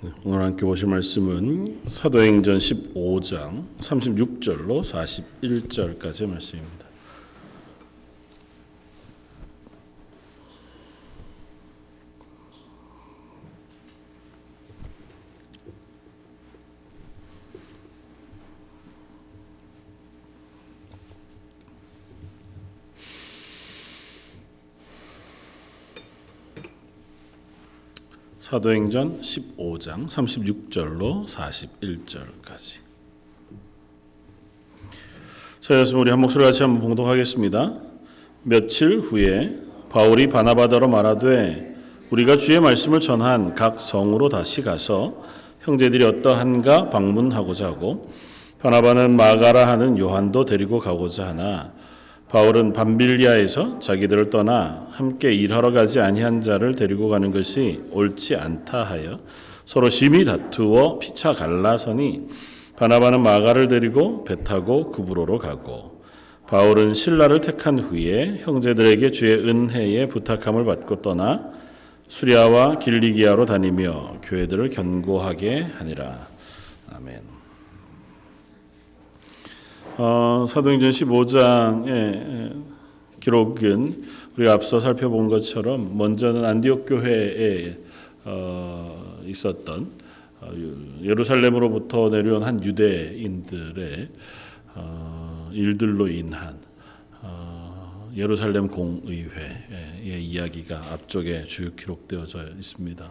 네, 오늘 함께 보실 말씀은 사도행전 15장 36절로 41절까지의 말씀입니다. 사도행전 15장 36절로 41절까지. 자, 여러분 우리 한 목소리 같이 한번 봉독하겠습니다. 며칠 후에 바울이 바나바더러 말하되 우리가 주의 말씀을 전한 각 성으로 다시 가서 형제들이 어떠한가 방문하고자 하고 바나바는 마가라 하는 요한도 데리고 가고자 하나 바울은 밤빌리아에서 자기들을 떠나 함께 일하러 가지 아니한 자를 데리고 가는 것이 옳지 않다 하여 서로 심히 다투어 피차 갈라서니 바나바는 마가를 데리고 배 타고 구브로로 가고 바울은 신라를 택한 후에 형제들에게 주의 은혜에 부탁함을 받고 떠나 수리아와 길리기아로 다니며 교회들을 견고하게 하니라. 아멘. 어, 사도행전 15장의 기록은 우리가 앞서 살펴본 것처럼 먼저는 안디옥 교회에 어, 있었던 어, 예루살렘으로부터 내려온 한 유대인들의 어, 일들로 인한 어, 예루살렘 공의회의 이야기가 앞쪽에 주요 기록되어져 있습니다.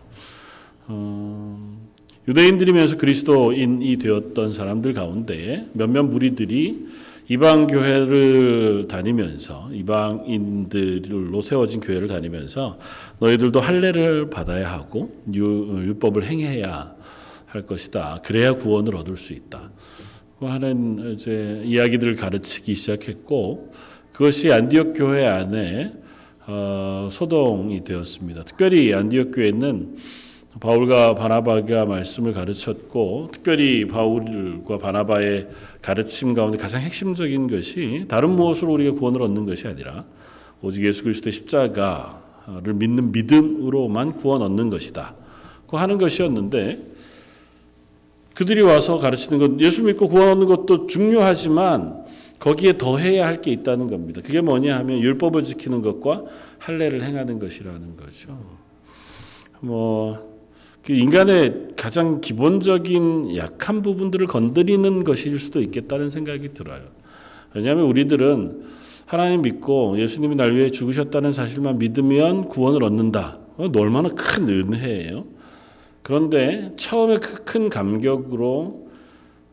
어, 유대인들이면서 그리스도인이 되었던 사람들 가운데 몇몇 무리들이 이방 교회를 다니면서 이방인들로 세워진 교회를 다니면서 너희들도 할례를 받아야 하고 율법을 행해야 할 것이다. 그래야 구원을 얻을 수 있다. 하는 이제 이야기들을 가르치기 시작했고 그것이 안디옥 교회 안에 어, 소동이 되었습니다. 특별히 안디옥 교회는 바울과 바나바가 말씀을 가르쳤고 특별히 바울과 바나바의 가르침 가운데 가장 핵심적인 것이 다른 무엇으로 우리가 구원을 얻는 것이 아니라 오직 예수 그리스도의 십자가를 믿는 믿음으로만 구원 얻는 것이다. 그 하는 것이었는데 그들이 와서 가르치는 건 예수 믿고 구원 얻는 것도 중요하지만 거기에 더해야 할 게 있다는 겁니다. 그게 뭐냐 하면 율법을 지키는 것과 할례를 행하는 것이라는 거죠. 뭐그 인간의 가장 기본적인 약한 부분들을 건드리는 것일 수도 있겠다는 생각이 들어요. 왜냐하면 우리들은 하나님 믿고 예수님이 날 위해 죽으셨다는 사실만 믿으면 구원을 얻는다. 얼마나 큰 은혜예요. 그런데 처음에 그 큰 감격으로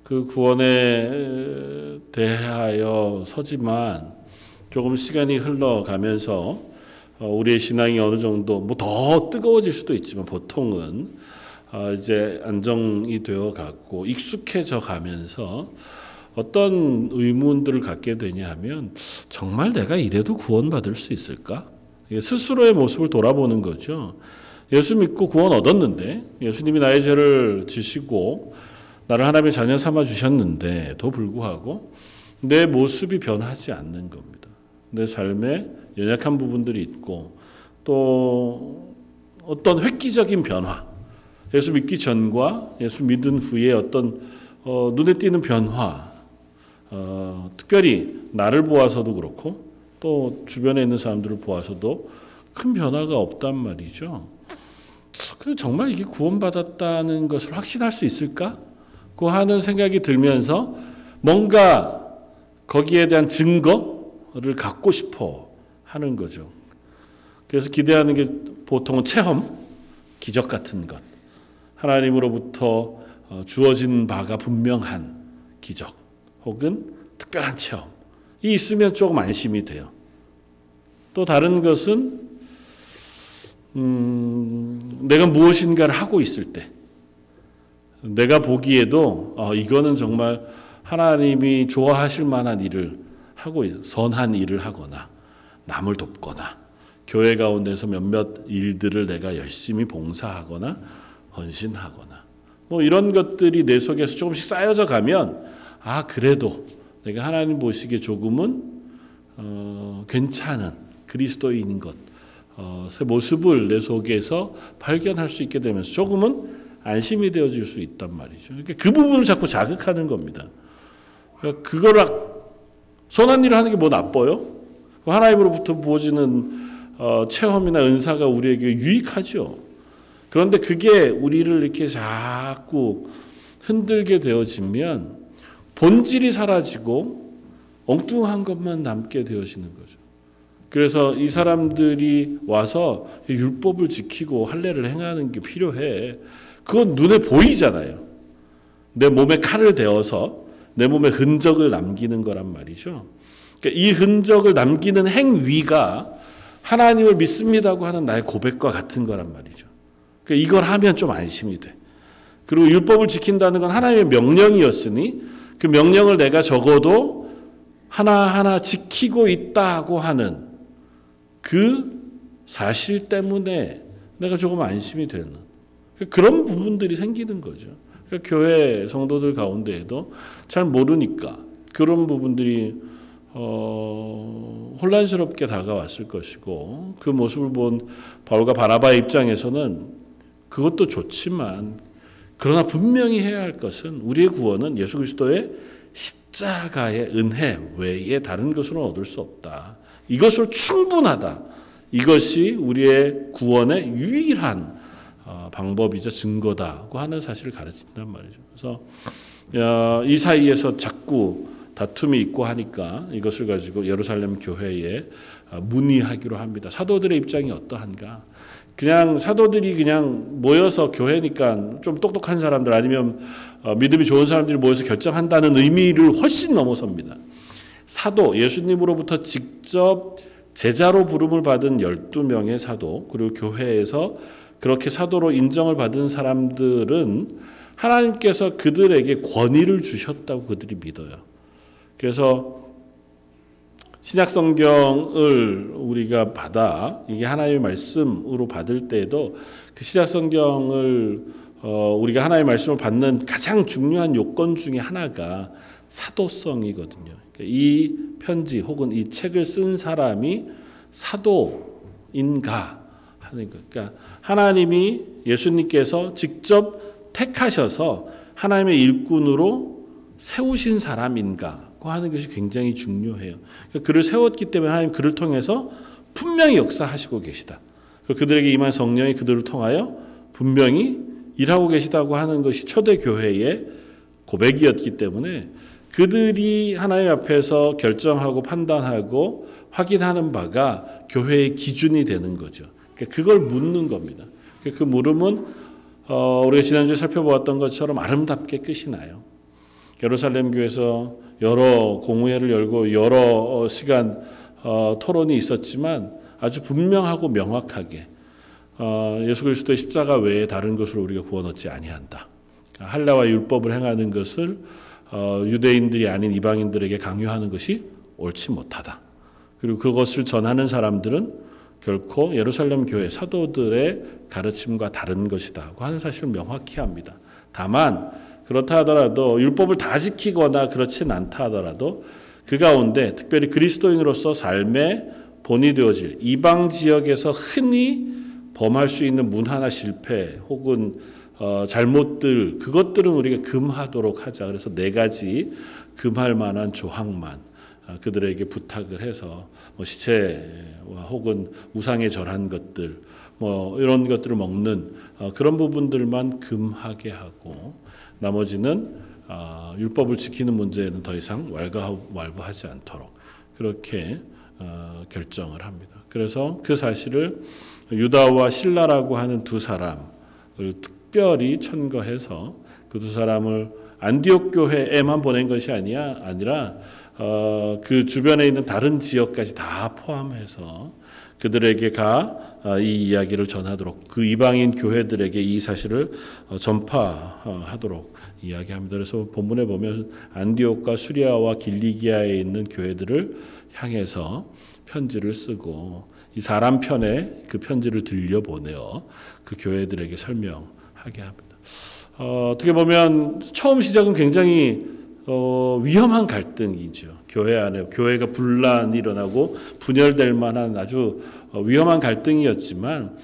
그 구원에 대하여 서지만 조금 시간이 흘러가면서 우리의 신앙이 어느 정도 뭐 더 뜨거워질 수도 있지만 보통은 이제 안정이 되어 갔고 익숙해져 가면서 어떤 의문들을 갖게 되냐 하면 정말 내가 이래도 구원받을 수 있을까? 스스로의 모습을 돌아보는 거죠. 예수 믿고 구원 얻었는데 예수님이 나의 죄를 지시고 나를 하나님의 자녀 삼아 주셨는데도 불구하고 내 모습이 변하지 않는 겁니다. 내 삶에 연약한 부분들이 있고 또 어떤 획기적인 변화, 예수 믿기 전과 예수 믿은 후에 어떤 어, 눈에 띄는 변화, 어, 특별히 나를 보아서도 그렇고 또 주변에 있는 사람들을 보아서도 큰 변화가 없단 말이죠. 그 정말 이게 구원받았다는 것을 확신할 수 있을까? 고 하는 생각이 들면서 뭔가 거기에 대한 증거를 갖고 싶어 하는 거죠. 그래서 기대하는 게 보통은 체험, 기적 같은 것. 하나님으로부터 주어진 바가 분명한 기적 혹은 특별한 체험. 이 있으면 조금 안심이 돼요. 또 다른 것은 음, 내가 무엇인가를 하고 있을 때, 내가 보기에도 어, 이거는 정말 하나님이 좋아하실 만한 일을 하고 선한 일을 하거나 남을 돕거나 교회 가운데서 몇몇 일들을 내가 열심히 봉사하거나 헌신하거나 뭐 이런 것들이 내 속에서 조금씩 쌓여져 가면 아 그래도 내가 하나님 보시기에 조금은 어, 괜찮은 그리스도인인 것 어, 새 모습을 내 속에서 발견할 수 있게 되면서 조금은 안심이 되어질 수 있단 말이죠. 그러니까 그 부분을 자꾸 자극하는 겁니다. 그러니까 그걸 선한 일을 하는 게 뭐 나빠요? 하나님으로부터 부어지는 어, 체험이나 은사가 우리에게 유익하죠. 그런데 그게 우리를 이렇게 자꾸 흔들게 되어지면 본질이 사라지고 엉뚱한 것만 남게 되어지는 거죠. 그래서 이 사람들이 와서 율법을 지키고 할례를 행하는 게 필요해. 그건 눈에 보이잖아요. 내 몸에 칼을 대어서 내 몸에 흔적을 남기는 거란 말이죠. 그러니까 이 흔적을 남기는 행위가 하나님을 믿습니다고 하는 나의 고백과 같은 거란 말이죠. 그러니까 이걸 하면 좀 안심이 돼. 그리고 율법을 지킨다는 건 하나님의 명령이었으니 그 명령을 내가 적어도 하나하나 지키고 있다고 하는 그 사실 때문에 내가 조금 안심이 되는 그런 부분들이 생기는 거죠. 그러니까 교회 성도들 가운데에도 잘 모르니까 그런 부분들이 어, 혼란스럽게 다가왔을 것이고 그 모습을 본 바울과 바나바의 입장에서는 그것도 좋지만 그러나 분명히 해야 할 것은 우리의 구원은 예수 그리스도의 십자가의 은혜 외에 다른 것으로 얻을 수 없다. 이것으로 충분하다. 이것이 우리의 구원의 유일한 어, 방법이자 증거다고 하는 사실을 가르친단 말이죠. 그래서 어, 이 사이에서 자꾸 다툼이 있고 하니까 이것을 가지고 예루살렘 교회에 어, 문의하기로 합니다. 사도들의 입장이 어떠한가? 그냥 사도들이 그냥 모여서 교회니까 좀 똑똑한 사람들 아니면 믿음이 좋은 사람들이 모여서 결정한다는 의미를 훨씬 넘어섭니다. 사도 예수님으로부터 직접 제자로 부름을 받은 12명의 사도 그리고 교회에서 그렇게 사도로 인정을 받은 사람들은 하나님께서 그들에게 권위를 주셨다고 그들이 믿어요. 그래서 신약 성경을 우리가 받아 이게 하나님의 말씀으로 받을 때에도 그 신약 성경을 어, 우리가 하나님의 말씀을 받는 가장 중요한 요건 중에 하나가 사도성이거든요. 그러니까 이 편지 혹은 이 책을 쓴 사람이 사도인가 하는 것. 그러니까 하나님이 예수님께서 직접 택하셔서 하나님의 일꾼으로 세우신 사람인가 하는 것이 굉장히 중요해요. 그러니까 그를 세웠기 때문에 하나님 그를 통해서 분명히 역사하시고 계시다. 그들에게 임한 성령이 그들을 통하여 분명히 일하고 계시다고 하는 것이 초대 교회의 고백이었기 때문에 그들이 하나님 앞에서 결정하고 판단하고 확인하는 바가 교회의 기준이 되는 거죠. 그러니까 그걸 묻는 겁니다. 그러니까 그 물음은 어, 우리가 지난주에 살펴보았던 것처럼 아름답게 끝이 나요. 예루살렘 교회에서 여러 공회를 열고 여러 어, 시간 어, 토론이 있었지만 아주 분명하고 명확하게 예수 그리스도의 십자가 외에 다른 것으로 우리가 구원 얻지 아니한다. 할례와 율법을 행하는 것을 유대인들이 아닌 이방인들에게 강요하는 것이 옳지 못하다. 그리고 그것을 전하는 사람들은 결코 예루살렘 교회 사도들의 가르침과 다른 것이다 고 하는 사실을 명확히 합니다. 다만 그렇다 하더라도 율법을 다 지키거나 그렇진 않다 하더라도 그 가운데 특별히 그리스도인으로서 삶의 본이 되어질 이방 지역에서 흔히 범할 수 있는 문화나 실패 혹은 어, 잘못들 그것들은 우리가 금하도록 하자. 그래서 네 가지 금할 만한 조항만 어, 그들에게 부탁을 해서 뭐 시체와 혹은 우상에 절한 것들 뭐 이런 것들을 먹는 어, 그런 부분들만 금하게 하고 나머지는 어, 율법을 지키는 문제에는 더 이상 왈가왈부하지 않도록 그렇게 어, 결정을 합니다. 그래서 그 사실을 유다와 신라라고 하는 두 사람을 특별히 천거해서 그 두 사람을 안디옥 교회에만 보낸 것이 아니야 아니라 어, 그 주변에 있는 다른 지역까지 다 포함해서 그들에게 가 이 이야기를 전하도록 그 이방인 교회들에게 이 사실을 어, 전파하도록 이야기합니다. 그래서 본문에 보면 안디옥과 수리아와 길리기아에 있는 교회들을 향해서 편지를 쓰고 이 사람 편에 그 편지를 들려 보내어 그 교회들에게 설명하게 합니다. 어, 어떻게 보면 처음 시작은 굉장히 어, 위험한 갈등이죠. 교회 안에 교회가 분란이 일어나고 분열될 만한 아주 어, 위험한 갈등이었지만 어,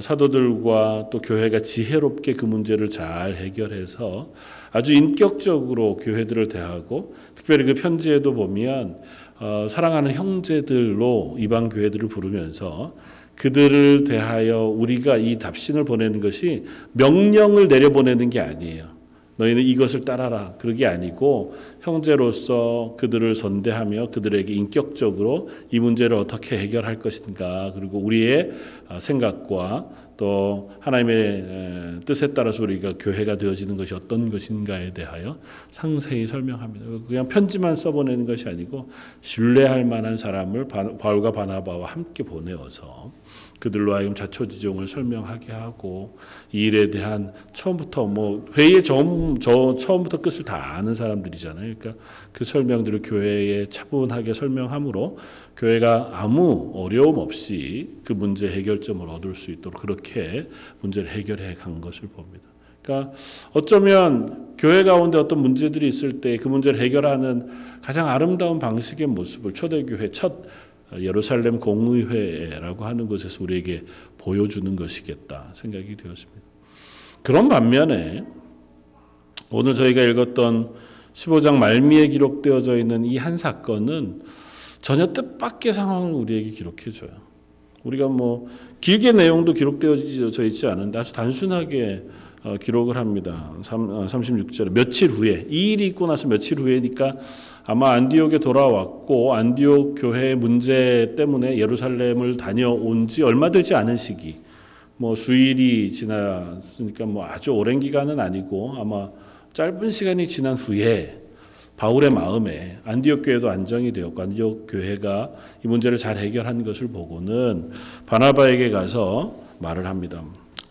사도들과 또 교회가 지혜롭게 그 문제를 잘 해결해서 아주 인격적으로 교회들을 대하고 특별히 그 편지에도 보면 어, 사랑하는 형제들로 이방 교회들을 부르면서 그들을 대하여 우리가 이 답신을 보내는 것이 명령을 내려보내는 게 아니에요. 너희는 이것을 따라라. 그러게 아니고 형제로서 그들을 선대하며 그들에게 인격적으로 이 문제를 어떻게 해결할 것인가 그리고 우리의 아, 생각과 또 하나님의 뜻에 따라서 우리가 교회가 되어지는 것이 어떤 것인가에 대하여 상세히 설명합니다. 그냥 편지만 써보내는 것이 아니고 신뢰할 만한 사람을 바울과 바나바와 함께 보내어서 그들로 하여금 자초지종을 설명하게 하고 이 일에 대한 처음부터 뭐 회의의 처음, 저 처음부터 끝을 다 아는 사람들이잖아요. 그러니까 그 설명들을 교회에 차분하게 설명함으로 교회가 아무 어려움 없이 그 문제 해결점을 얻을 수 있도록 그렇게 문제를 해결해 간 것을 봅니다. 그러니까 어쩌면 교회 가운데 어떤 문제들이 있을 때 그 문제를 해결하는 가장 아름다운 방식의 모습을 초대교회 첫 예루살렘 공의회라고 하는 곳에서 우리에게 보여주는 것이겠다 생각이 되었습니다. 그런 반면에 오늘 저희가 읽었던 15장 말미에 기록되어져 있는 이 한 사건은 전혀 뜻밖의 상황을 우리에게 기록해 줘요. 우리가 뭐 길게 내용도 기록되어져 있지 않은데 아주 단순하게 어, 기록을 합니다. 36절에 어, 며칠 후에 이 일이 있고 나서 며칠 후에니까 아마 안디옥에 돌아왔고 안디옥 교회 문제 때문에 예루살렘을 다녀온 지 얼마 되지 않은 시기 뭐 수일이 지났으니까 뭐 아주 오랜 기간은 아니고 아마 짧은 시간이 지난 후에 바울의 마음에 안디옥 교회도 안정이 되었고 안디옥 교회가 이 문제를 잘 해결한 것을 보고는 바나바에게 가서 말을 합니다.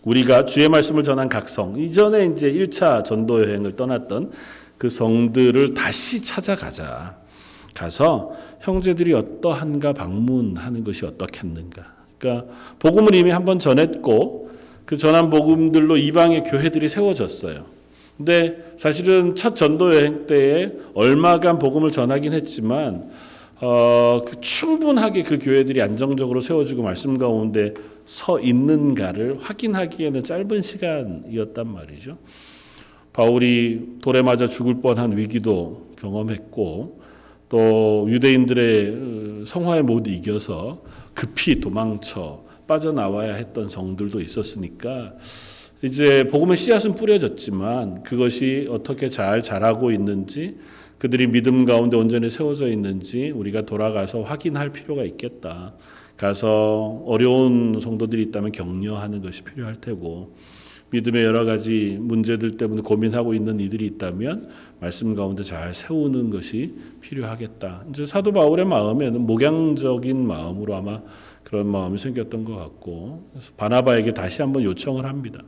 우리가 주의 말씀을 전한 각 성, 이전에 이제 1차 전도 여행을 떠났던 그 성들을 다시 찾아가자. 가서 형제들이 어떠한가 방문하는 것이 어떻겠는가. 그러니까 복음을 이미 한 번 전했고 그 전한 복음들로 이방의 교회들이 세워졌어요. 근데 사실은 첫 전도 여행 때에 얼마간 복음을 전하긴 했지만 어, 그 충분하게 그 교회들이 안정적으로 세워지고 말씀 가운데 서 있는가를 확인하기에는 짧은 시간이었단 말이죠. 바울이 돌에 맞아 죽을 뻔한 위기도 경험했고 또 유대인들의 어, 성화에 못 이겨서 급히 도망쳐 빠져나와야 했던 성들도 있었으니까 이제 복음의 씨앗은 뿌려졌지만 그것이 어떻게 잘 자라고 있는지 그들이 믿음 가운데 온전히 세워져 있는지 우리가 돌아가서 확인할 필요가 있겠다. 가서 어려운 성도들이 있다면 격려하는 것이 필요할 테고 믿음의 여러 가지 문제들 때문에 고민하고 있는 이들이 있다면 말씀 가운데 잘 세우는 것이 필요하겠다. 이제 사도 바울의 마음에는 목양적인 마음으로 아마 그런 마음이 생겼던 것 같고 바나바에게 다시 한번 요청을 합니다.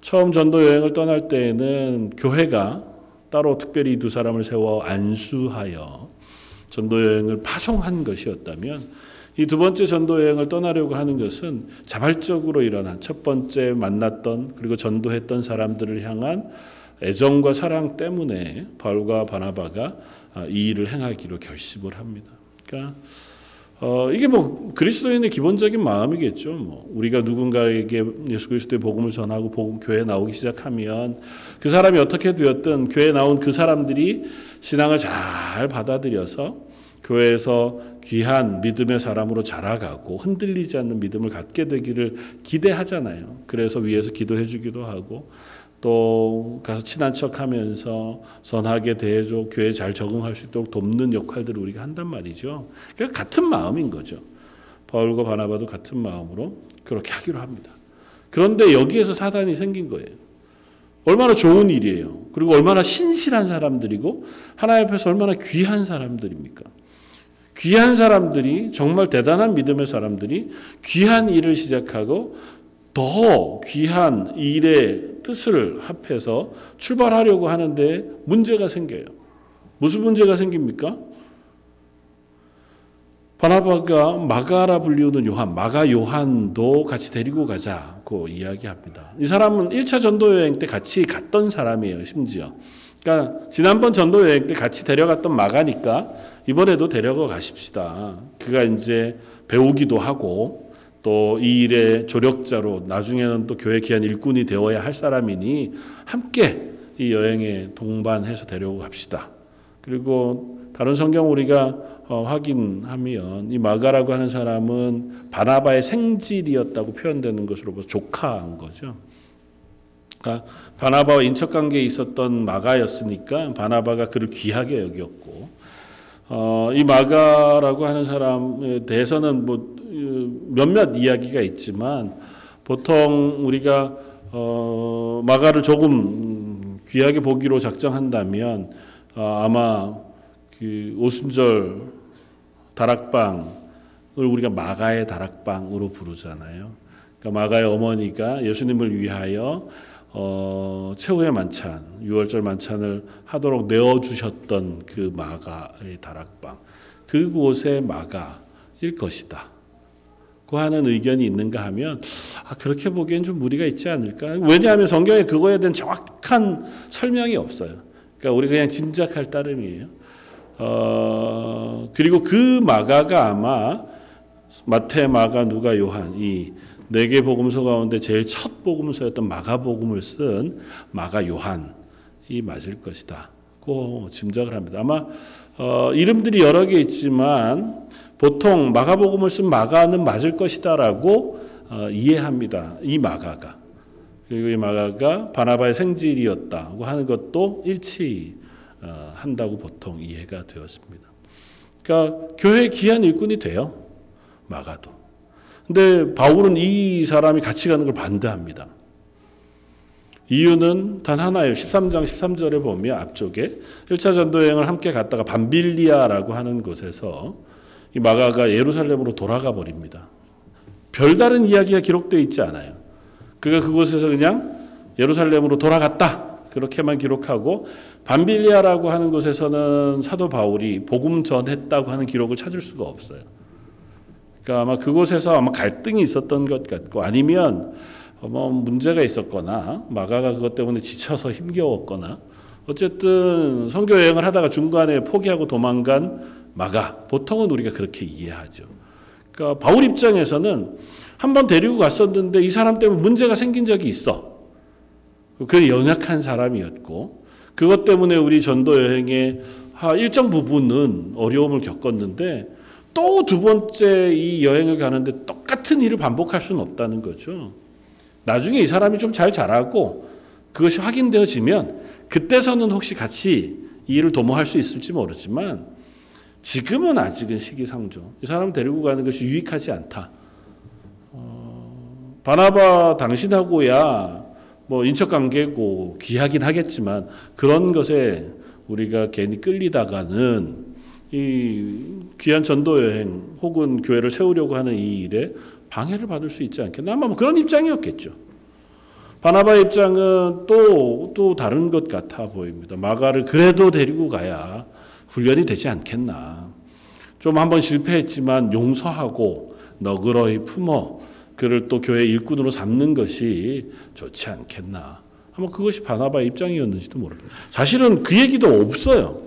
처음 전도 여행을 떠날 때에는 교회가 따로 특별히 두 사람을 세워 안수하여 전도 여행을 파송한 것이었다면 이 두 번째 전도 여행을 떠나려고 하는 것은 자발적으로 일어난 첫 번째 만났던 그리고 전도했던 사람들을 향한 애정과 사랑 때문에 바울과 바나바가 이 일을 행하기로 결심을 합니다. 그러니까 어, 이게 뭐 그리스도인의 기본적인 마음이겠죠. 뭐 우리가 누군가에게 예수 그리스도의 복음을 전하고 복음 교회에 나오기 시작하면 그 사람이 어떻게 되었든 교회에 나온 그 사람들이 신앙을 잘 받아들여서 교회에서 귀한 믿음의 사람으로 자라가고 흔들리지 않는 믿음을 갖게 되기를 기대하잖아요. 그래서 위에서 기도해 주기도 하고 또 가서 친한 척 하면서 선하게 대해줘 교회에 잘 적응할 수 있도록 돕는 역할들을 우리가 한단 말이죠. 그러니까 같은 마음인 거죠. 바울과 바나바도 같은 마음으로 그렇게 하기로 합니다. 그런데 여기에서 사단이 생긴 거예요. 얼마나 좋은 일이에요. 그리고 얼마나 신실한 사람들이고 하나님 앞에서 얼마나 귀한 사람들입니까? 귀한 사람들이 정말 대단한 믿음의 사람들이 귀한 일을 시작하고 더 귀한 일의 뜻을 합해서 출발하려고 하는데 문제가 생겨요. 무슨 문제가 생깁니까? 바나바가 마가라 불리우는 요한, 마가 요한도 같이 데리고 가자고 이야기합니다. 이 사람은 1차 전도 여행 때 같이 갔던 사람이에요, 심지어. 그러니까 지난번 전도 여행 때 같이 데려갔던 마가니까 이번에도 데려가 가십시다. 그가 이제 배우기도 하고 또 이 일의 조력자로 나중에는 또 교회 귀한 일꾼이 되어야 할 사람이니 함께 이 여행에 동반해서 데려오고 갑시다. 그리고 다른 성경 우리가 어, 확인하면 이 마가라고 하는 사람은 바나바의 생질이었다고 표현되는 것으로 보 조카인 거죠. 그러니까 바나바와 인척 관계에 있었던 마가였으니까 바나바가 그를 귀하게 여겼고 어, 이 마가라고 하는 사람에 대해서는 뭐 몇몇 이야기가 있지만 보통 우리가 어, 마가를 조금 귀하게 보기로 작정한다면 어, 아마 그 오순절 다락방을 우리가 마가의 다락방으로 부르잖아요. 그러니까 마가의 어머니가 예수님을 위하여 어, 최후의 만찬, 6월절 만찬을 하도록 내어 주셨던 그 마가의 다락방, 그곳의 마가일 것이다. 고 하는 의견이 있는가 하면 아, 그렇게 보기엔 좀 무리가 있지 않을까? 왜냐하면 성경에 그거에 대한 정확한 설명이 없어요. 그러니까 우리 그냥 짐작할 따름이에요. 어, 그리고 그 마가가 아마 마태, 마가, 누가, 요한 이 네 개 복음서 가운데 제일 첫 복음서였던 마가 복음을 쓴 마가 요한이 맞을 것이다. 고 짐작을 합니다. 아마 어, 이름들이 여러 개 있지만 보통 마가복음을 쓴 마가는 맞을 것이다라고 어, 이해합니다. 이 마가가 그리고 이 마가가 바나바의 생질이었다고 하는 것도 일치한다고 보통 이해가 되었습니다. 그러니까 교회 귀한 일꾼이 돼요. 마가도. 근데 바울은 이 사람이 같이 가는 걸 반대합니다. 이유는 단 하나예요. 13장 13절에 보면 앞쪽에 1차 전도 여행을 함께 갔다가 밤빌리아라고 하는 곳에서 이 마가가 예루살렘으로 돌아가 버립니다. 별다른 이야기가 기록되어 있지 않아요. 그가 그곳에서 그냥 예루살렘으로 돌아갔다. 그렇게만 기록하고 밤빌리아라고 하는 곳에서는 사도 바울이 복음 전했다고 하는 기록을 찾을 수가 없어요. 그러니까 아마 그곳에서 아마 갈등이 있었던 것 같고 아니면 뭐 문제가 있었거나 마가가 그것 때문에 지쳐서 힘겨웠거나 어쨌든 선교 여행을 하다가 중간에 포기하고 도망간 마가 보통은 우리가 그렇게 이해하죠. 그러니까 바울 입장에서는 한 번 데리고 갔었는데 이 사람 때문에 문제가 생긴 적이 있어. 그 연약한 사람이었고 그것 때문에 우리 전도 여행의 일정 부분은 어려움을 겪었는데 또 두 번째 이 여행을 가는데 똑같은 일을 반복할 수는 없다는 거죠. 나중에 이 사람이 좀 잘 자라고 그것이 확인되어지면 그때서는 혹시 같이 이 일을 도모할 수 있을지 모르지만 지금은 아직은 시기상조. 이 사람 데리고 가는 것이 유익하지 않다. 어, 바나바 당신하고야 뭐 인척 관계고 귀하긴 하겠지만 그런 것에 우리가 괜히 끌리다가는 이 귀한 전도 여행 혹은 교회를 세우려고 하는 이 일에 방해를 받을 수 있지 않겠나? 아마 뭐 그런 입장이었겠죠. 바나바의 입장은 또, 또 다른 것 같아 보입니다. 마가를 그래도 데리고 가야 훈련이 되지 않겠나. 좀 한번 실패했지만 용서하고 너그러이 품어 그를 또 교회 일꾼으로 삼는 것이 좋지 않겠나. 아마 그것이 바나바의 입장이었는지도 모릅니다. 사실은 그 얘기도 없어요.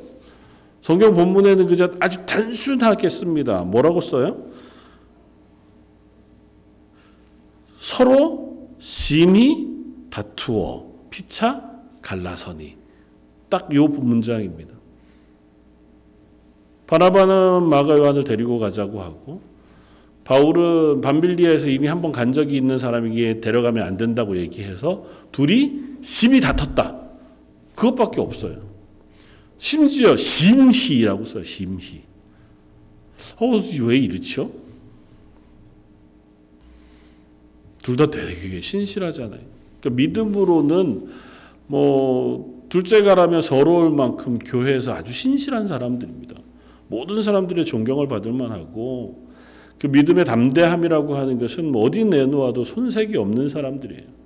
성경 본문에는 그저 아주 단순하게 씁니다. 뭐라고 써요? 서로 심히 다투어 피차 갈라서니 딱 요 문장입니다. 바나바는 마가 요한을 데리고 가자고 하고 바울은 밤빌리아에서 이미 한 번 간 적이 있는 사람에게 데려가면 안 된다고 얘기해서 둘이 심히 다퉜다. 그것밖에 없어요. 심지어 심희라고 써요. 심희. 어, 왜 이렇죠? 둘 다 되게 신실하잖아요. 그러니까 믿음으로는 뭐 둘째가라면 서러울 만큼 교회에서 아주 신실한 사람들입니다. 모든 사람들의 존경을 받을 만하고 그 믿음의 담대함이라고 하는 것은 뭐 어디 내놓아도 손색이 없는 사람들이에요.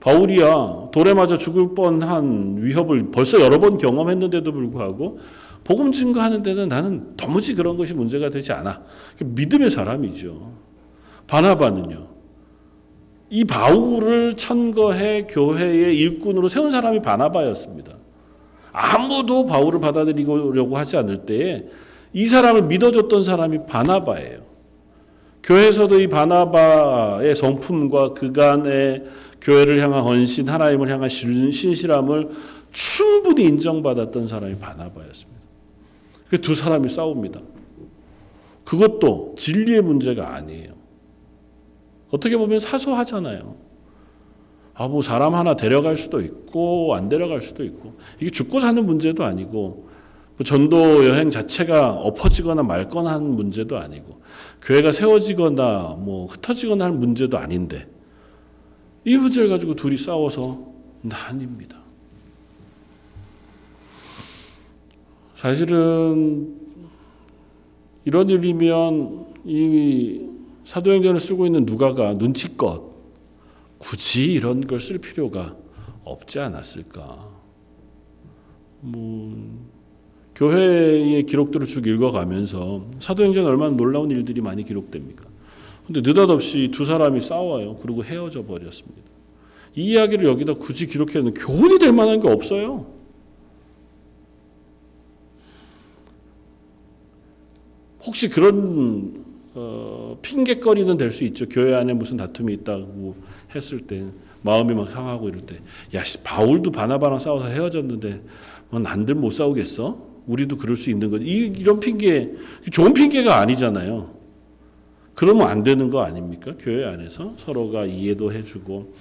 바울이야 돌에 맞아 죽을 뻔한 위협을 벌써 여러 번 경험했는데도 불구하고 복음 증거하는 데는 나는 도무지 그런 것이 문제가 되지 않아. 믿음의 사람이죠. 바나바는요. 이 바울을 천거해 교회의 일꾼으로 세운 사람이 바나바였습니다. 아무도 바울을 받아들이려고 하지 않을 때에 이 사람을 믿어줬던 사람이 바나바예요. 교회에서도 이 바나바의 성품과 그간의 교회를 향한 헌신, 하나님을 향한 신- 신실함을 충분히 인정받았던 사람이 바나바였습니다. 그 두 사람이 싸웁니다. 그것도 진리의 문제가 아니에요. 어떻게 보면 사소하잖아요. 아, 뭐 사람 하나 데려갈 수도 있고 안 데려갈 수도 있고 이게 죽고 사는 문제도 아니고 뭐 전도 여행 자체가 엎어지거나 말거나 하는 문제도 아니고 교회가 세워지거나 뭐 흩어지거나 하는 문제도 아닌데 이 문제를 가지고 둘이 싸워서 난입니다. 사실은 이런 일이면 이 사도행전을 쓰고 있는 누가가 눈치껏 굳이 이런 걸 쓸 필요가 없지 않았을까. 뭐 교회의 기록들을 쭉 읽어가면서 사도행전 얼마나 놀라운 일들이 많이 기록됩니까? 근데 느닷없이 두 사람이 싸워요. 그리고 헤어져 버렸습니다. 이 이야기를 여기다 굳이 기록해는 교훈이 될 만한 게 없어요. 혹시 그런 어, 핑계거리는 될 수 있죠. 교회 안에 무슨 다툼이 있다고 했을 때 마음이 막 상하고 이럴 때, 야 씨, 바울도 바나바랑 싸워서 헤어졌는데 뭐 난들 못 싸우겠어? 우리도 그럴 수 있는 거지. 이, 이런 핑계 좋은 핑계가 아니잖아요. 그러면 안 되는 거 아닙니까? 교회 안에서 서로가 이해도 해주고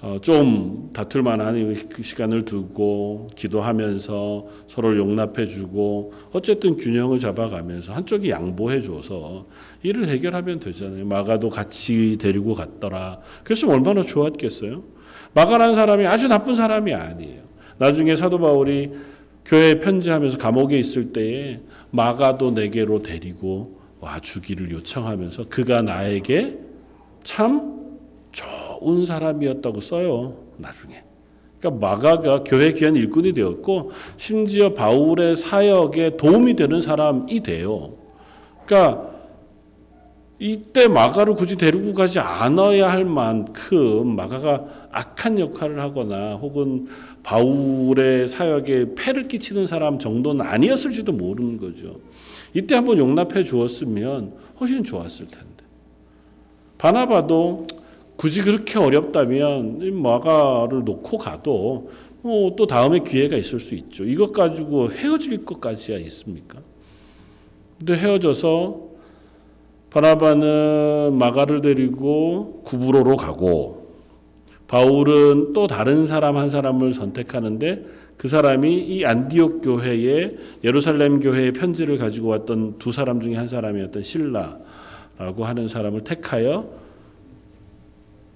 어, 좀 다툴 만한 그 시간을 두고 기도하면서 서로를 용납해 주고 어쨌든 균형을 잡아가면서 한쪽이 양보해 줘서 일을 해결하면 되잖아요. 마가도 같이 데리고 갔더라. 그래서 얼마나 좋았겠어요. 마가라는 사람이 아주 나쁜 사람이 아니에요. 나중에 사도 바울이 교회에 편지하면서 감옥에 있을 때에 마가도 내게로 데리고 와 주기를 요청하면서 그가 나에게 참 좋은 사람이었다고 써요. 나중에. 그러니까 마가가 교회 귀한 일꾼이 되었고 심지어 바울의 사역에 도움이 되는 사람이 돼요. 그러니까 이때 마가를 굳이 데리고 가지 않아야 할 만큼 마가가 악한 역할을 하거나 혹은 바울의 사역에 폐를 끼치는 사람 정도는 아니었을지도 모르는 거죠. 이때 한번 용납해 주었으면 훨씬 좋았을 텐데. 바나바도 굳이 그렇게 어렵다면 이 마가를 놓고 가도 뭐 또 다음에 기회가 있을 수 있죠. 이것 가지고 헤어질 것까지야 있습니까? 근데 헤어져서 바나바는 마가를 데리고 구브로로 가고 바울은 또 다른 사람 한 사람을 선택하는데 그 사람이 이 안디옥 교회에 예루살렘 교회의 편지를 가지고 왔던 두 사람 중에 한 사람이었던 신라라고 하는 사람을 택하여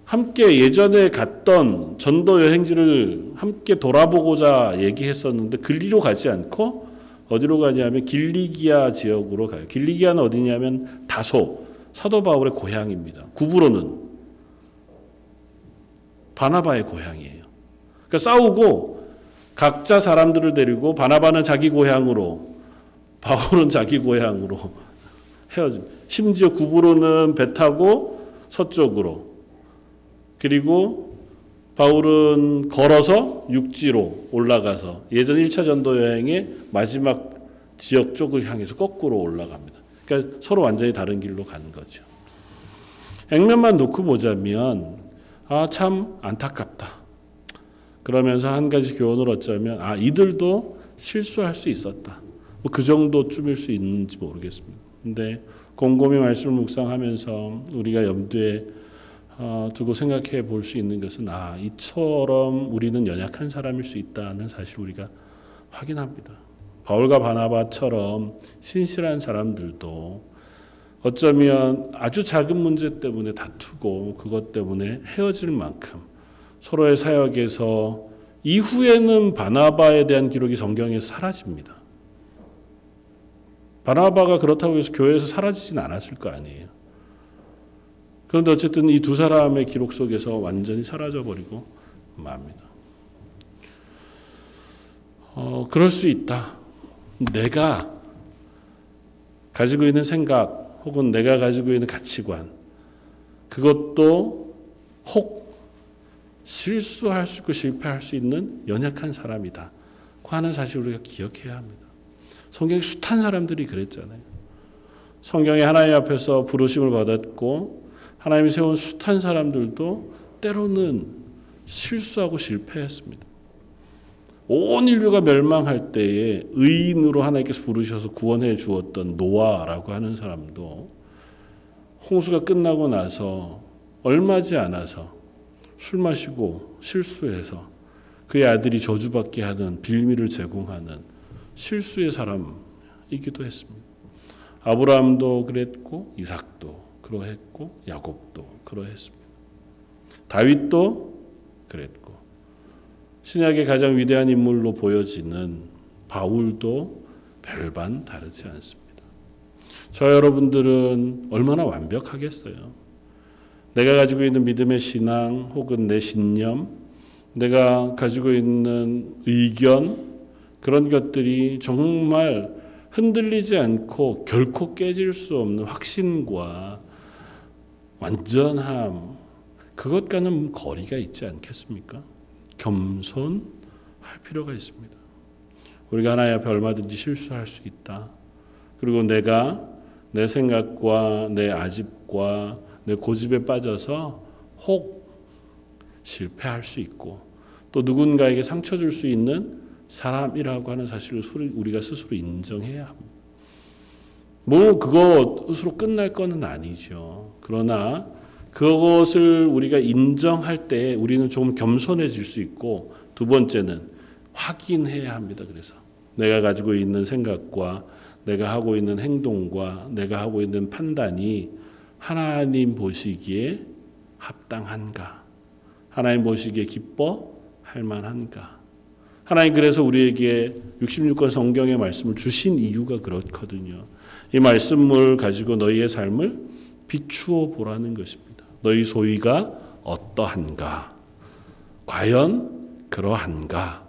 함께 예전에 갔던 전도 여행지를 함께 돌아보고자 얘기했었는데 글리로 가지 않고 어디로 가냐면 길리기아 지역으로 가요. 길리기아는 어디냐면 다소 사도 바울의 고향입니다. 구브로는 바나바의 고향이에요. 그러니까 싸우고 각자 사람들을 데리고 바나바는 자기 고향으로 바울은 자기 고향으로 헤어집. 심지어 구브로는 배 타고 서쪽으로 그리고 바울은 걸어서 육지로 올라가서 예전 1차 전도 여행의 마지막 지역 쪽을 향해서 거꾸로 올라갑니다. 그러니까 서로 완전히 다른 길로 간 거죠. 액면만 놓고 보자면 아 참 안타깝다. 그러면서 한 가지 교훈을 얻자면 아 이들도 실수할 수 있었다. 뭐 그 정도쯤일 수 있는지 모르겠습니다. 근데 곰곰이 말씀을 묵상하면서 우리가 염두에 어, 두고 생각해 볼 수 있는 것은 아 이처럼 우리는 연약한 사람일 수 있다는 사실 우리가 확인합니다. 바울과 바나바처럼 신실한 사람들도 어쩌면 아주 작은 문제 때문에 다투고 그것 때문에 헤어질 만큼 서로의 사역에서 이후에는 바나바에 대한 기록이 성경에서 사라집니다. 바나바가 그렇다고 해서 교회에서 사라지진 않았을 거 아니에요. 그런데 어쨌든 이 두 사람의 기록 속에서 완전히 사라져 버리고 맙니다. 어, 그럴 수 있다. 내가 가지고 있는 생각 혹은 내가 가지고 있는 가치관 그것도 혹 실수할 수 있고 실패할 수 있는 연약한 사람이다. 그 하는 사실 우리가 기억해야 합니다. 성경에 숱한 사람들이 그랬잖아요. 성경에 하나님 앞에서 부르심을 받았고 하나님이 세운 숱한 사람들도 때로는 실수하고 실패했습니다. 온 인류가 멸망할 때에 의인으로 하나님께서 부르셔서 구원해 주었던 노아라고 하는 사람도 홍수가 끝나고 나서 얼마지 않아서 술 마시고 실수해서 그의 아들이 저주받게 하는 빌미를 제공하는 실수의 사람이기도 했습니다. 아브라함도 그랬고 이삭도 그러했고 야곱도 그러했습니다. 다윗도 그랬고 신약의 가장 위대한 인물로 보여지는 바울도 별반 다르지 않습니다. 저 여러분들은 얼마나 완벽하겠어요. 내가 가지고 있는 믿음의 신앙 혹은 내 신념, 내가 가지고 있는 의견, 그런 것들이 정말 흔들리지 않고 결코 깨질 수 없는 확신과 완전함, 그것과는 거리가 있지 않겠습니까? 겸손할 필요가 있습니다. 우리가 하나님 앞에 얼마든지 실수할 수 있다. 그리고 내가 내 생각과 내 아집과 내 고집에 빠져서 혹 실패할 수 있고 또 누군가에게 상처 줄 수 있는 사람이라고 하는 사실을 우리가 스스로 인정해야 합니다. 뭐 그것으로 끝날 것은 아니죠. 그러나 그것을 우리가 인정할 때 우리는 조금 겸손해질 수 있고 두 번째는 확인해야 합니다. 그래서 내가 가지고 있는 생각과 내가 하고 있는 행동과 내가 하고 있는 판단이 하나님 보시기에 합당한가? 하나님 보시기에 기뻐할 만한가? 하나님 그래서 우리에게 66권 성경의 말씀을 주신 이유가 그렇거든요. 이 말씀을 가지고 너희의 삶을 비추어 보라는 것입니다. 너희 소위가 어떠한가? 과연 그러한가?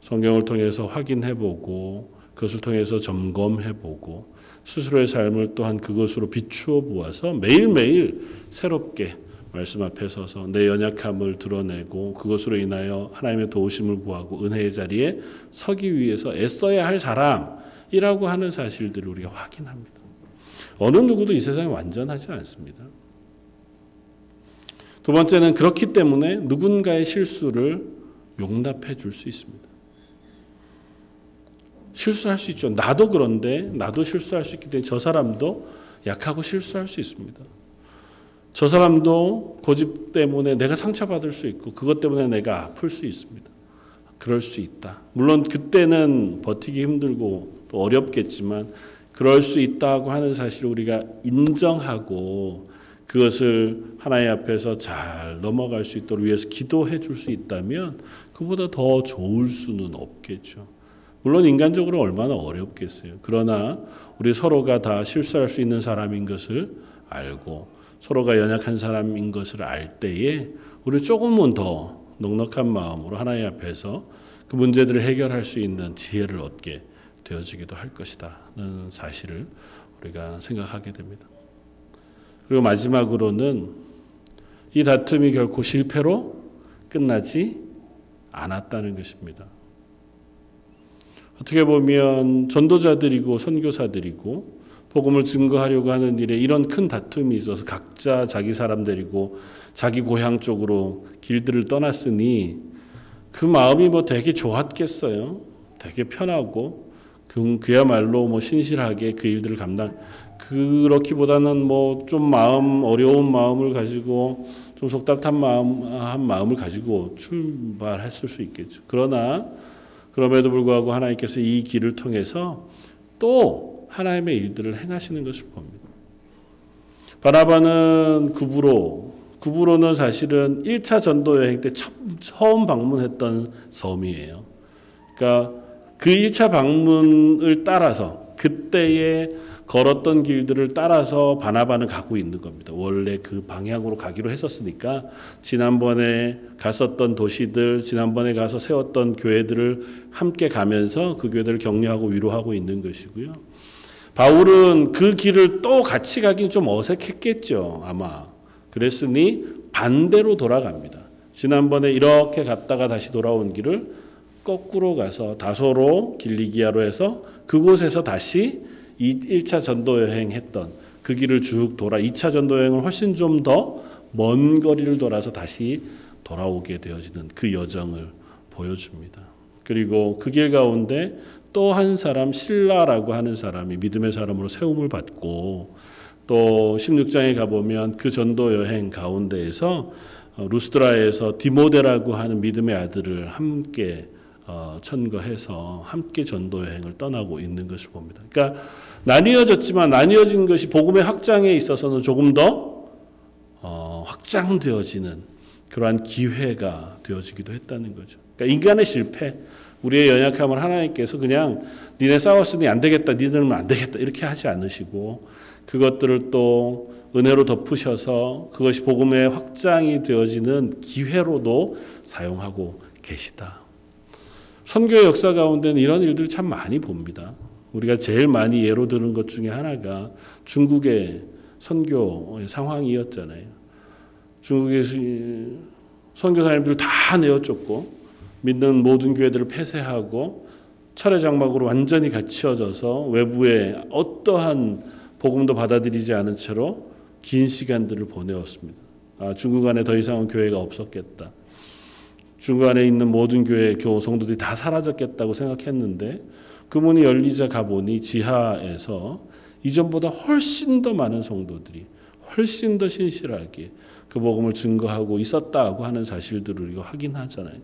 성경을 통해서 확인해 보고 그것을 통해서 점검해 보고 스스로의 삶을 또한 그것으로 비추어 보아서 매일매일 새롭게 말씀 앞에 서서 내 연약함을 드러내고 그것으로 인하여 하나님의 도우심을 구하고 은혜의 자리에 서기 위해서 애써야 할 사람이라고 하는 사실들을 우리가 확인합니다. 어느 누구도 이 세상에 완전하지 않습니다. 두 번째는 그렇기 때문에 누군가의 실수를 용납해 줄 수 있습니다. 실수할 수 있죠. 나도 그런데 나도 실수할 수 있기 때문에 저 사람도 약하고 실수할 수 있습니다. 저 사람도 고집 때문에 내가 상처받을 수 있고 그것 때문에 내가 아플 수 있습니다. 그럴 수 있다. 물론 그때는 버티기 힘들고 또 어렵겠지만 그럴 수 있다고 하는 사실을 우리가 인정하고 그것을 하나님 앞에서 잘 넘어갈 수 있도록 위해서 기도해 줄 수 있다면 그보다 더 좋을 수는 없겠죠. 물론 인간적으로 얼마나 어렵겠어요. 그러나 우리 서로가 다 실수할 수 있는 사람인 것을 알고 서로가 연약한 사람인 것을 알 때에 우리 조금은 더 넉넉한 마음으로 하나님 앞에서 그 문제들을 해결할 수 있는 지혜를 얻게 되어지기도 할 것이다는 사실을 우리가 생각하게 됩니다. 그리고 마지막으로는 이 다툼이 결코 실패로 끝나지 않았다는 것입니다. 어떻게 보면 전도자들이고 선교사들이고 복음을 증거하려고 하는 일에 이런 큰 다툼이 있어서 각자 자기 사람들이고 자기 고향 쪽으로 길들을 떠났으니 그 마음이 뭐 되게 좋았겠어요. 되게 편하고 그, 그야말로 뭐 신실하게 그 일들을 감당 그렇기보다는 뭐 좀 마음 어려운 마음을 가지고 좀 속답한 마음 한 마음을 가지고 출발했을 수 있겠죠. 그러나 그럼에도 불구하고 하나님께서 이 길을 통해서 또 하나님의 일들을 행하시는 것을 봅니다. 바나바는 구부로, 구부로는 사실은 1차 전도 여행 때 처음 방문했던 섬이에요. 그러니까 그 1차 방문을 따라서 그때의 걸었던 길들을 따라서 바나바는 가고 있는 겁니다. 원래 그 방향으로 가기로 했었으니까 지난번에 갔었던 도시들, 지난번에 가서 세웠던 교회들을 함께 가면서 그 교회들을 격려하고 위로하고 있는 것이고요. 바울은 그 길을 또 같이 가긴 좀 어색했겠죠, 아마. 그랬으니 반대로 돌아갑니다. 지난번에 이렇게 갔다가 다시 돌아온 길을 거꾸로 가서 다소로 길리기아로 해서 그곳에서 다시 이 1차 전도 여행 했던 그 길을 쭉 돌아 2차 전도 여행을 훨씬 좀 더 먼 거리를 돌아서 다시 돌아오게 되어지는 그 여정을 보여줍니다. 그리고 그 길 가운데 또 한 사람 신라라고 하는 사람이 믿음의 사람으로 세움을 받고 또 16장에 가보면 그 전도 여행 가운데에서 어, 루스드라에서 디모데라고 하는 믿음의 아들을 함께 어, 천거해서 함께 전도 여행을 떠나고 있는 것을 봅니다. 그러니까 나뉘어졌지만 나뉘어진 것이 복음의 확장에 있어서는 조금 더 어, 확장되어지는 그러한 기회가 되어지기도 했다는 거죠. 그러니까 인간의 실패, 우리의 연약함을 하나님께서 그냥 니네 싸웠으니 안 되겠다, 니들은 안 되겠다 이렇게 하지 않으시고 그것들을 또 은혜로 덮으셔서 그것이 복음의 확장이 되어지는 기회로도 사용하고 계시다. 선교 역사 가운데는 이런 일들을 참 많이 봅니다. 우리가 제일 많이 예로 들은 것 중에 하나가 중국의 선교 상황이었잖아요. 중국의 선교사님들 다 내어쫓고 믿는 모든 교회들을 폐쇄하고 철의 장막으로 완전히 갇혀져서 외부에 어떠한 복음도 받아들이지 않은 채로 긴 시간들을 보내었습니다. 아, 중국 안에 더 이상은 교회가 없었겠다. 중국 안에 있는 모든 교회 교 성도들이 다 사라졌겠다고 생각했는데 그 문이 열리자 가보니 지하에서 이전보다 훨씬 더 많은 성도들이 훨씬 더 신실하게 그 복음을 증거하고 있었다고 하는 사실들을 우리가 확인하잖아요.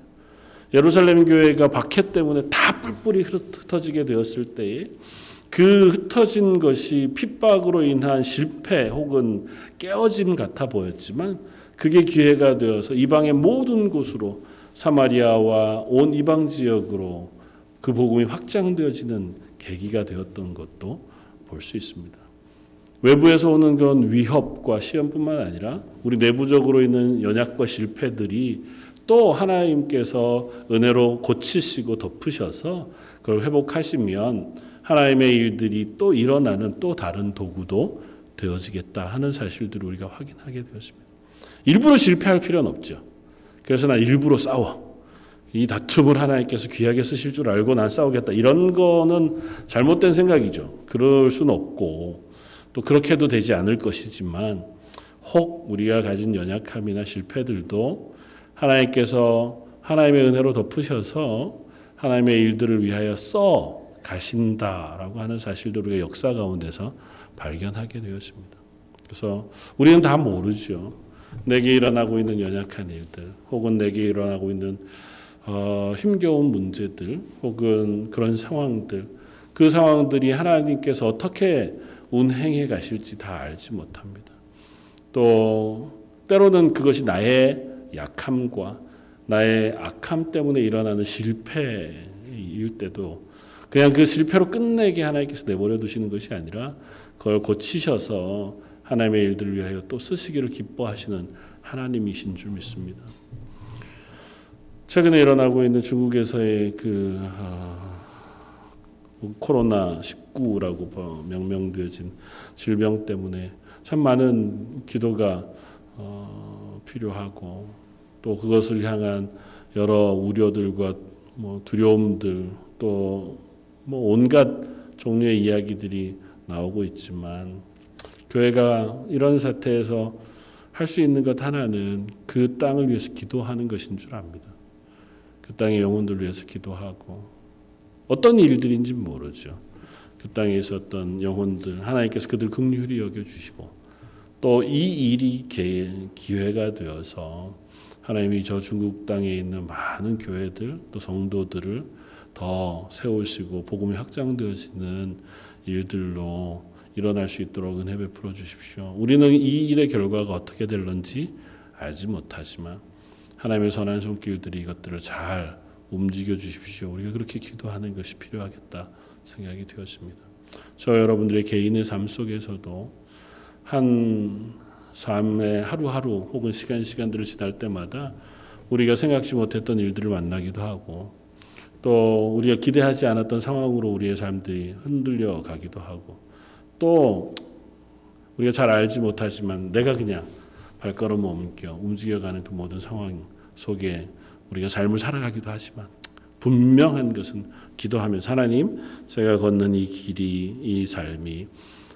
예루살렘 교회가 박해 때문에 다 뿔뿔이 흩어지게 되었을 때에 그 흩어진 것이 핍박으로 인한 실패 혹은 깨어짐 같아 보였지만 그게 기회가 되어서 이방의 모든 곳으로 사마리아와 온 이방 지역으로 그 복음이 확장되어지는 계기가 되었던 것도 볼 수 있습니다. 외부에서 오는 그런 위협과 시험뿐만 아니라 우리 내부적으로 있는 연약과 실패들이 또 하나님께서 은혜로 고치시고 덮으셔서 그걸 회복하시면 하나님의 일들이 또 일어나는 또 다른 도구도 되어지겠다 하는 사실들을 우리가 확인하게 되었습니다. 일부러 실패할 필요는 없죠. 그래서 난 일부러 싸워. 이 다툼을 하나님께서 귀하게 쓰실 줄 알고 난 싸우겠다. 이런 거는 잘못된 생각이죠. 그럴 수는 없고 또 그렇게도 되지 않을 것이지만 혹 우리가 가진 연약함이나 실패들도 하나님께서 하나님의 은혜로 덮으셔서 하나님의 일들을 위하여 써 가신다라고 하는 사실도 우리가 역사 가운데서 발견하게 되었습니다. 그래서 우리는 다 모르죠. 내게 일어나고 있는 연약한 일들, 혹은 내게 일어나고 있는 어, 힘겨운 문제들, 혹은 그런 상황들, 그 상황들이 하나님께서 어떻게 운행해 가실지 다 알지 못합니다. 또 때로는 그것이 나의 약함과 나의 악함 때문에 일어나는 실패일 때도 그냥 그 실패로 끝내게 하나님께서 내버려 두시는 것이 아니라 그걸 고치셔서 하나님의 일들을 위하여 또 쓰시기를 기뻐하시는 하나님이신 줄 믿습니다. 최근에 일어나고 있는 중국에서의 그 어, 코로나 19라고 명명되어진 질병 때문에 참 많은 기도가 어, 필요하고 또 그것을 향한 여러 우려들과 뭐 두려움들 또 뭐 온갖 종류의 이야기들이 나오고 있지만 교회가 이런 사태에서 할 수 있는 것 하나는 그 땅을 위해서 기도하는 것인 줄 압니다. 그 땅의 영혼들 위해서 기도하고 어떤 일들인지 모르죠. 그 땅에 있었던 영혼들 하나님께서 그들 긍휼히 여겨 주시고 또 이 일이 기회가 되어서 하나님이 저 중국 땅에 있는 많은 교회들 또 성도들을 더 세우시고 복음이 확장되어지는 일들로 일어날 수 있도록 은혜 베풀어 주십시오. 우리는 이 일의 결과가 어떻게 될런지 알지 못하지만 하나님의 선한 손길들이 이것들을 잘 움직여 주십시오. 우리가 그렇게 기도하는 것이 필요하겠다 생각이 되었습니다. 저 여러분들의 개인의 삶 속에서도 한 삶의 하루하루 혹은 시간 시간들을 지날 때마다 우리가 생각지 못했던 일들을 만나기도 하고 또 우리가 기대하지 않았던 상황으로 우리의 삶들이 흔들려 가기도 하고 또 우리가 잘 알지 못하지만 내가 그냥 발걸음 옮겨 움직여가는 그 모든 상황 속에 우리가 삶을 살아가기도 하지만 분명한 것은 기도하면서 하나님 제가 걷는 이 길이 이 삶이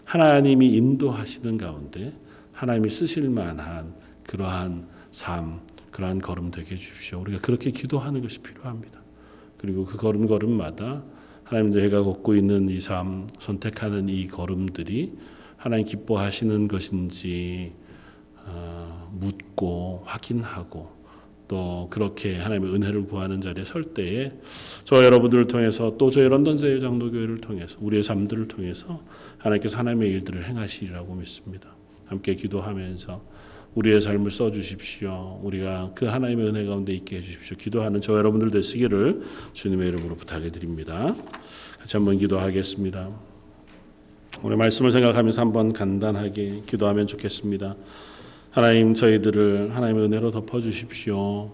하나님이 인도하시는 가운데 하나님이 쓰실 만한 그러한 삶 그러한 걸음 되게 해 주십시오. 우리가 그렇게 기도하는 것이 필요합니다. 그리고 그 걸음 걸음마다 하나님 제가 걷고 있는 이 삶 선택하는 이 걸음들이 하나님 기뻐하시는 것인지 어, 묻고 확인하고 또 그렇게 하나님의 은혜를 구하는 자리에 설 때에 저 여러분들을 통해서 또 저희 런던 제일 장로교회를 통해서 우리의 삶들을 통해서 하나님께서 하나님의 일들을 행하시리라고 믿습니다. 함께 기도하면서 우리의 삶을 써 주십시오. 우리가 그 하나님의 은혜 가운데 있게 해 주십시오. 기도하는 저 여러분들 되시기를 주님의 이름으로 부탁해 드립니다. 같이 한번 기도하겠습니다. 오늘 말씀을 생각하면서 한번 간단하게 기도하면 좋겠습니다. 하나님 저희들을 하나님의 은혜로 덮어 주십시오.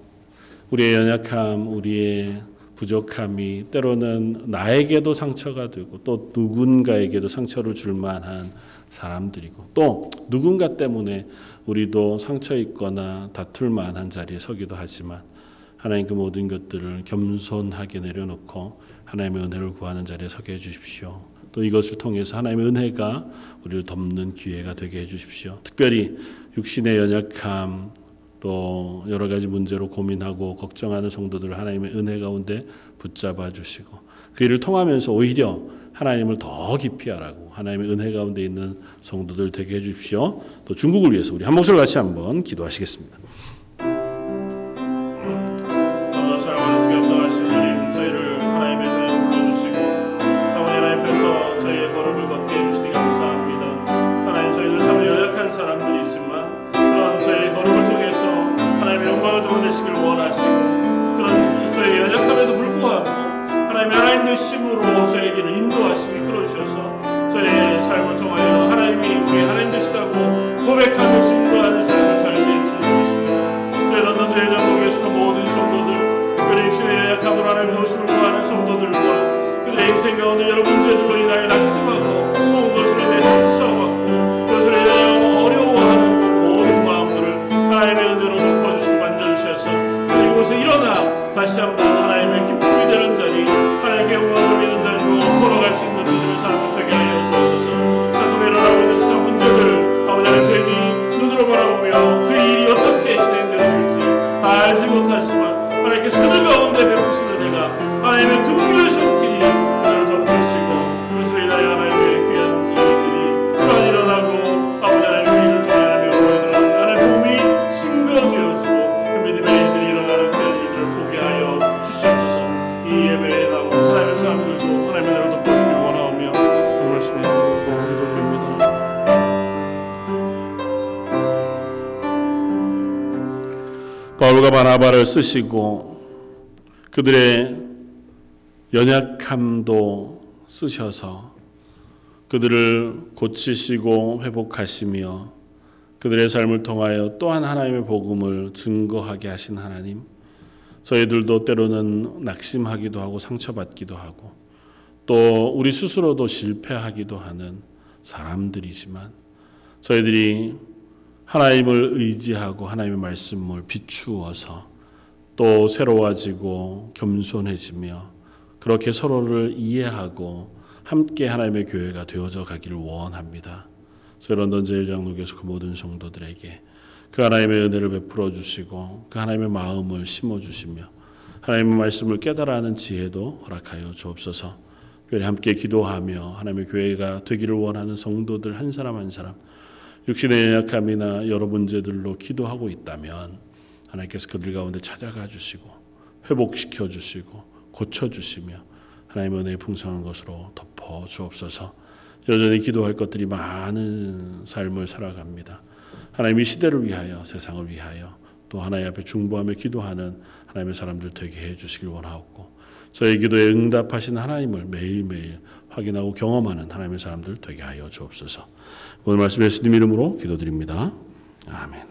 우리의 연약함, 우리의 부족함이 때로는 나에게도 상처가 되고 또 누군가에게도 상처를 줄 만한 사람들이고 또 누군가 때문에 우리도 상처 있거나 다툴 만한 자리에 서기도 하지만 하나님 그 모든 것들을 겸손하게 내려놓고 하나님의 은혜를 구하는 자리에 서게 해 주십시오. 또 이것을 통해서 하나님의 은혜가 우리를 덮는 기회가 되게 해 주십시오. 특별히 육신의 연약함 또 여러 가지 문제로 고민하고 걱정하는 성도들을 하나님의 은혜 가운데 붙잡아 주시고 그 일을 통하면서 오히려 하나님을 더 깊이 알아고 하나님의 은혜 가운데 있는 성도들 되게 해 주십시오. 또 중국을 위해서 우리 한 목소리 같이 한번 기도하시겠습니다. 문 바나바를 쓰시고 그들의 연약함도 쓰셔서 그들을 고치시고 회복하시며 그들의 삶을 통하여 또한 하나님의 복음을 증거하게 하신 하나님 저희들도 때로는 낙심하기도 하고 상처받기도 하고 또 우리 스스로도 실패하기도 하는 사람들이지만 저희들이 하나님을 의지하고 하나님의 말씀을 비추어서 또 새로워지고 겸손해지며 그렇게 서로를 이해하고 함께 하나님의 교회가 되어져 가기를 원합니다. 런던 제일장로교에서 그 모든 성도들에게 그 하나님의 은혜를 베풀어 주시고 그 하나님의 마음을 심어 주시며 하나님의 말씀을 깨달아하는 지혜도 허락하여 주옵소서. 특별히 함께 기도하며 하나님의 교회가 되기를 원하는 성도들 한 사람 한 사람 육신의 연약함이나 여러 문제들로 기도하고 있다면 하나님께서 그들 가운데 찾아가 주시고 회복시켜 주시고 고쳐 주시며 하나님의 은혜의 풍성한 것으로 덮어 주옵소서. 여전히 기도할 것들이 많은 삶을 살아갑니다. 하나님의 시대를 위하여 세상을 위하여 또 하나님 앞에 중보하며 기도하는 하나님의 사람들 되게 해 주시길 원하옵고 저희 기도에 응답하신 하나님을 매일매일 확인하고 경험하는 하나님의 사람들 되게 하여 주옵소서. 오늘 말씀 예수님 이름으로 기도드립니다. 아멘.